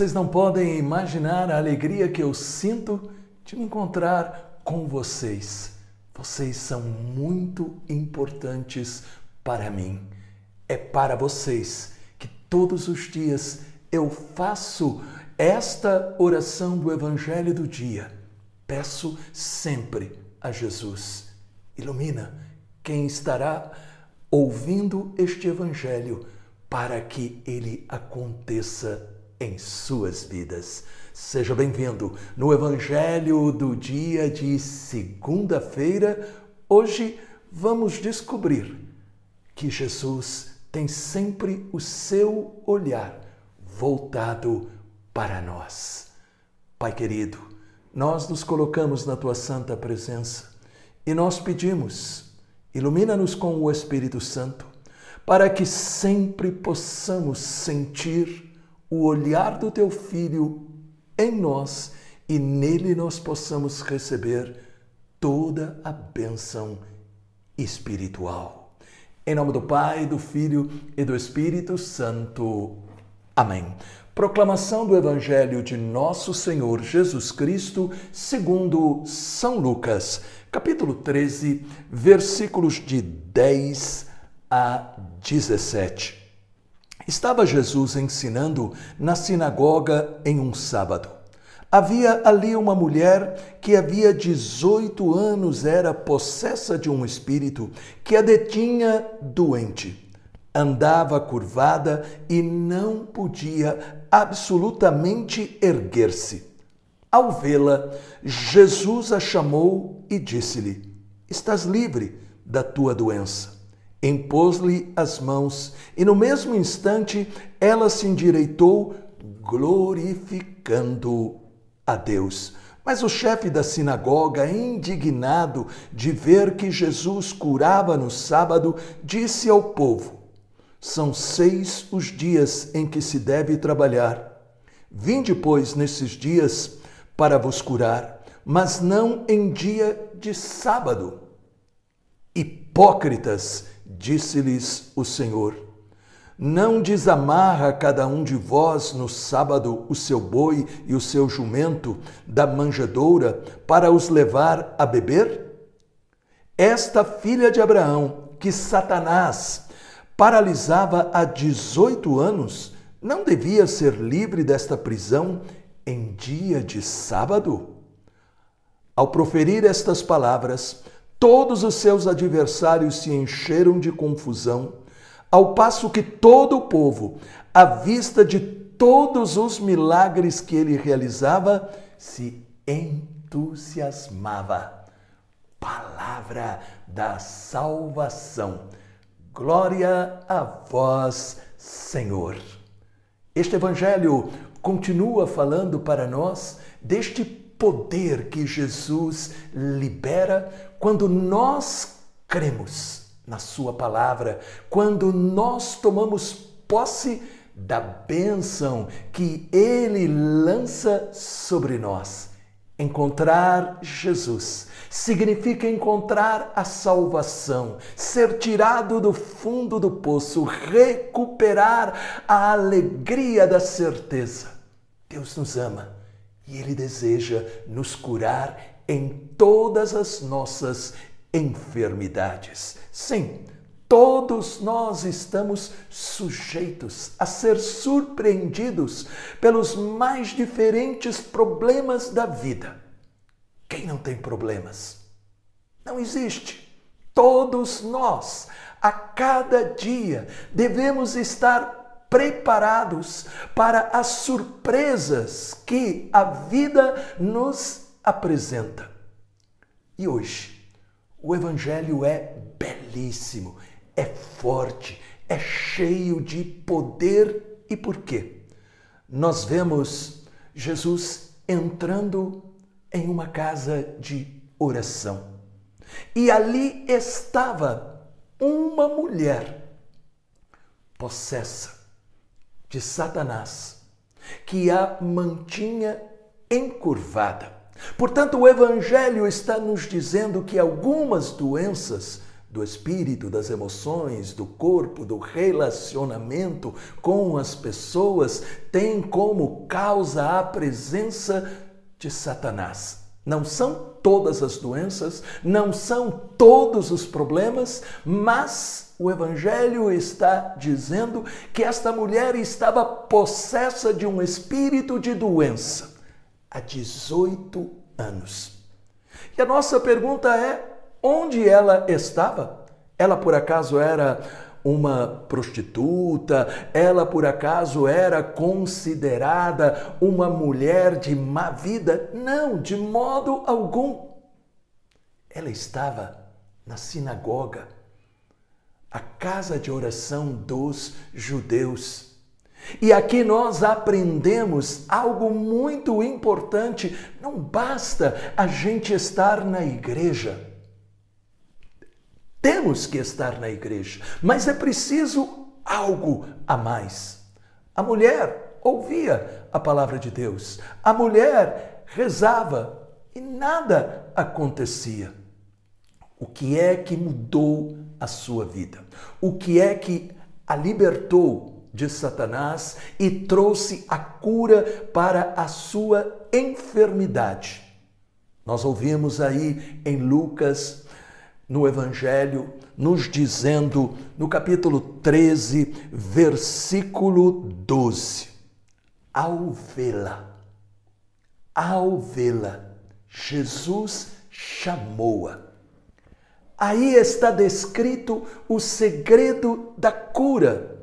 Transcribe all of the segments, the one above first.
Vocês não podem imaginar a alegria que eu sinto de me encontrar com vocês. Vocês são muito importantes para mim. É para vocês que todos os dias eu faço esta oração do Evangelho do dia. Peço sempre a Jesus: ilumina quem estará ouvindo este Evangelho para que ele aconteça em suas vidas. Seja bem-vindo no Evangelho do dia de segunda-feira. Hoje vamos descobrir que Jesus tem sempre o seu olhar voltado para nós. Pai querido, nós nos colocamos na tua santa presença e nós pedimos, ilumina-nos com o Espírito Santo para que sempre possamos sentir o olhar do teu filho em nós e nele nós possamos receber toda a bênção espiritual. Em nome do Pai, do Filho e do Espírito Santo. Amém. Proclamação do Evangelho de Nosso Senhor Jesus Cristo, segundo São Lucas, capítulo 13, versículos de 10 a 17. Estava Jesus ensinando na sinagoga em um sábado. Havia ali uma mulher que havia 18 anos era possessa de um espírito que a detinha doente. Andava curvada e não podia absolutamente erguer-se. Ao vê-la, Jesus a chamou e disse-lhe: Estás livre da tua doença impôs-lhe as mãos e no mesmo instante ela se endireitou, glorificando a Deus. Mas o chefe da sinagoga, indignado de ver que Jesus curava no sábado, disse ao povo: São seis os dias em que se deve trabalhar. Vinde, pois, nesses dias para vos curar, mas não em dia de sábado. Hipócritas, Disse-lhes o Senhor: Não desamarra cada um de vós no sábado o seu boi e o seu jumento da manjedoura para os levar a beber? Esta filha de Abraão, que Satanás paralisava há 18 anos, não devia ser livre desta prisão em dia de sábado? Ao proferir estas palavras, Todos os seus adversários se encheram de confusão, ao passo que todo o povo, à vista de todos os milagres que ele realizava, se entusiasmava. Palavra da salvação. Glória a vós, Senhor. Este evangelho continua falando para nós deste poder que Jesus libera quando nós cremos na Sua palavra, quando nós tomamos posse da bênção que Ele lança sobre nós. Encontrar Jesus significa encontrar a salvação, ser tirado do fundo do poço, recuperar a alegria da certeza. Deus nos ama e Ele deseja nos curar em todas as nossas enfermidades. Sim, todos nós estamos sujeitos a ser surpreendidos pelos mais diferentes problemas da vida. Quem não tem problemas? Não existe. Todos nós, a cada dia, devemos estar preparados para as surpresas que a vida nos apresenta. E hoje, o Evangelho é belíssimo, é forte, é cheio de poder e por quê? Nós vemos Jesus entrando em uma casa de oração. E ali estava uma mulher possessa de Satanás, que a mantinha encurvada. Portanto, o Evangelho está nos dizendo que algumas doenças do espírito, das emoções, do corpo, do relacionamento com as pessoas, tem como causa a presença de Satanás. Não são todas as doenças, não são todos os problemas, mas o Evangelho está dizendo que esta mulher estava possessa de um espírito de doença há 18 anos. E a nossa pergunta é: onde ela estava? Ela por acaso era uma prostituta, ela por acaso era considerada uma mulher de má vida? Não, de modo algum. Ela estava na sinagoga, a casa de oração dos judeus. E aqui nós aprendemos algo muito importante. Não basta a gente estar na igreja. Temos que estar na igreja, mas é preciso algo a mais. A mulher ouvia a palavra de Deus, a mulher rezava e nada acontecia. O que é que mudou a sua vida? O que é que a libertou de Satanás e trouxe a cura para a sua enfermidade? Nós ouvimos aí em Lucas no Evangelho, nos dizendo, no capítulo 13, versículo 12: Ao vê-la, ao vê-la, Jesus chamou-a. Aí está descrito o segredo da cura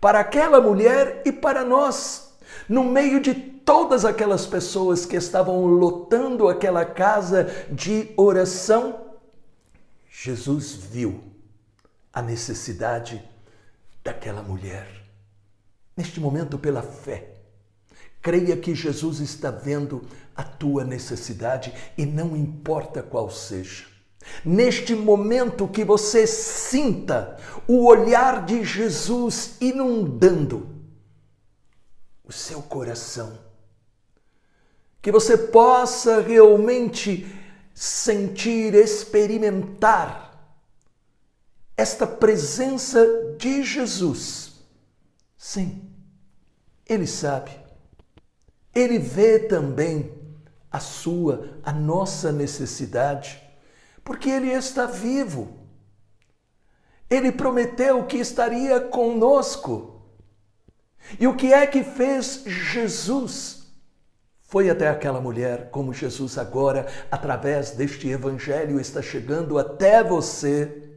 para aquela mulher e para nós, no meio de todas aquelas pessoas que estavam lotando aquela casa de oração Jesus viu a necessidade daquela mulher. Neste momento, pela fé, creia que Jesus está vendo a tua necessidade e não importa qual seja. Neste momento que você sinta o olhar de Jesus inundando o seu coração, que você possa realmente sentir, experimentar esta presença de Jesus. Sim, Ele sabe. Ele vê também a sua, a nossa necessidade, porque Ele está vivo. Ele prometeu que estaria conosco. E o que é que fez Jesus? Foi até aquela mulher, como Jesus agora, através deste evangelho, está chegando até você.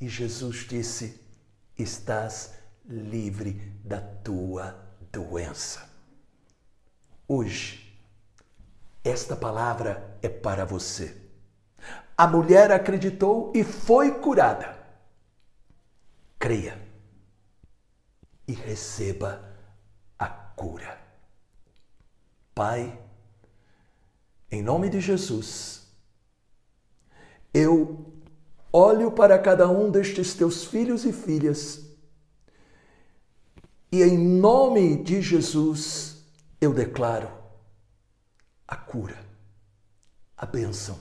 E Jesus disse: Estás livre da tua doença. Hoje, esta palavra é para você. A mulher acreditou e foi curada. Creia e receba a cura. Pai, em nome de Jesus, eu olho para cada um destes teus filhos e filhas e em nome de Jesus eu declaro a cura, a bênção,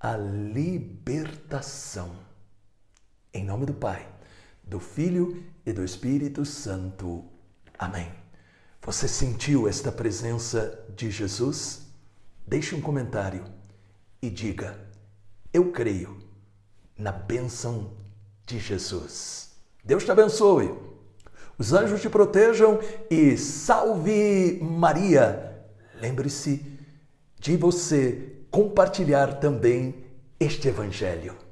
a libertação. Em nome do Pai, do Filho e do Espírito Santo. Amém. Você sentiu esta presença de Jesus? Deixe um comentário e diga: Eu creio na bênção de Jesus. Deus te abençoe. Os anjos te protejam e salve Maria. Lembre-se de você compartilhar também este evangelho.